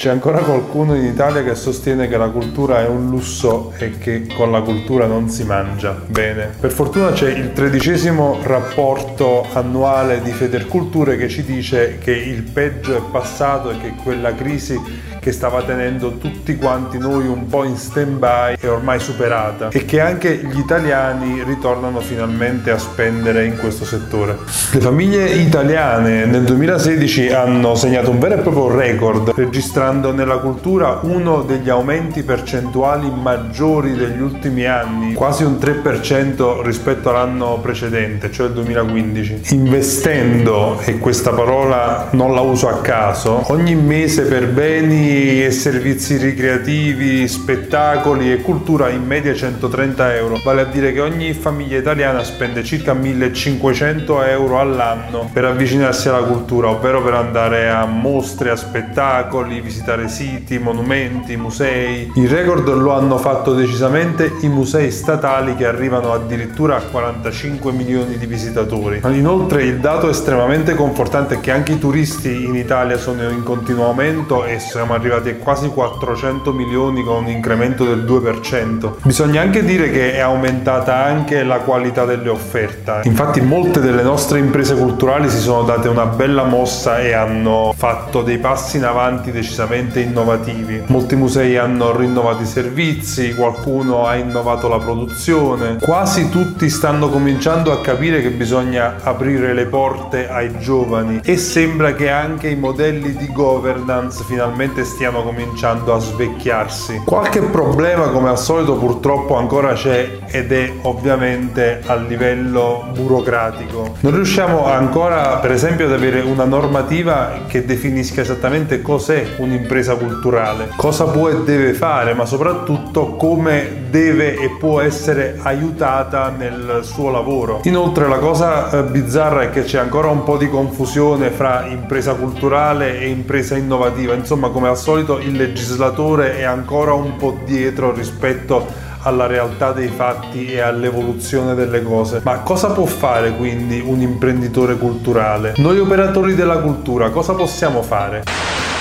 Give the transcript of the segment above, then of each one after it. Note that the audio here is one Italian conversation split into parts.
C'è ancora qualcuno in Italia che sostiene che la cultura è un lusso e che con la cultura non si mangia bene. Per fortuna c'è il tredicesimo rapporto annuale di Federculture che ci dice che il peggio è passato e che quella crisi che stava tenendo tutti quanti noi un po' in stand-by è ormai superata e che anche gli italiani ritornano finalmente a spendere in questo settore. Le famiglie italiane nel 2016 hanno segnato un vero e proprio record registrando nella cultura uno degli aumenti percentuali maggiori degli ultimi anni, quasi un 3% rispetto all'anno precedente, cioè il 2015. Investendo, e questa parola non la uso a caso, ogni mese per beni e servizi ricreativi, spettacoli e cultura in media 130 euro, vale a dire che ogni famiglia italiana spende circa 1500 euro all'anno per avvicinarsi alla cultura, ovvero per andare a mostre, a spettacoli, visitare siti, monumenti, musei. Il record lo hanno fatto decisamente i musei statali che arrivano addirittura a 45 milioni di visitatori. Inoltre il dato estremamente confortante è che anche i turisti in Italia sono in continuo aumento e siamo arrivati a quasi 400 milioni con un incremento del 2%. Bisogna anche dire che è aumentata anche la qualità delle offerte. Infatti molte delle nostre imprese culturali si sono date una bella mossa e hanno fatto dei passi in avanti decisamente innovativi. Molti musei hanno rinnovato i servizi, qualcuno ha innovato la produzione. Quasi tutti stanno cominciando a capire che bisogna aprire le porte ai giovani e sembra che anche i modelli di governance finalmente stiano cominciando a svecchiarsi. Qualche problema come al solito purtroppo ancora c'è ed è ovviamente a livello burocratico. Non riusciamo ancora per esempio ad avere una normativa che definisca esattamente cos'è un'impresa culturale, cosa può e deve fare, ma soprattutto come deve e può essere aiutata nel suo lavoro. Inoltre la cosa eh, bizzarra è che c'è ancora un po' di confusione fra impresa culturale e impresa innovativa, insomma come al solito il legislatore è ancora un po' dietro rispetto alla realtà dei fatti e all'evoluzione delle cose. Ma cosa può fare quindi un imprenditore culturale? Noi operatori della cultura cosa possiamo fare?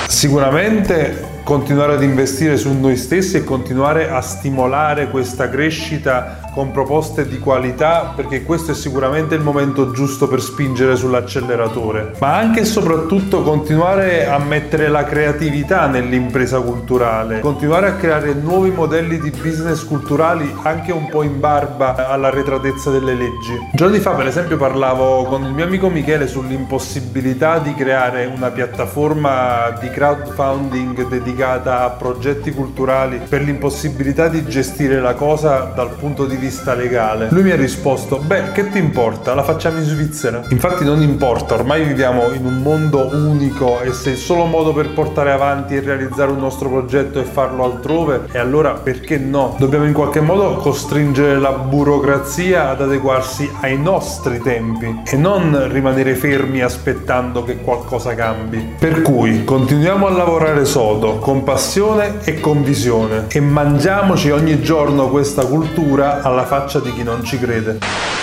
Sicuramente continuare ad investire su noi stessi e continuare a stimolare questa crescita con proposte di qualità perché questo è sicuramente il momento giusto per spingere sull'acceleratore, ma anche e soprattutto continuare a mettere la creatività nell'impresa culturale, continuare a creare nuovi modelli di business culturali anche un po' in barba all'arretratezza delle leggi. Giorni fa per esempio parlavo con il mio amico Michele sull'impossibilità di creare una piattaforma di crowdfunding dedicata a progetti culturali per l'impossibilità di gestire la cosa dal punto di vista legale. Lui mi ha risposto, beh, che ti importa? La facciamo in Svizzera. Infatti non importa, ormai viviamo in un mondo unico e se il solo modo per portare avanti e realizzare un nostro progetto è farlo altrove, e allora perché no? Dobbiamo in qualche modo costringere la burocrazia ad adeguarsi ai nostri tempi e non rimanere fermi aspettando che qualcosa cambi. Per cui continuiamo a lavorare sodo, con passione e con visione e mangiamoci ogni giorno questa cultura alla faccia di chi non ci crede.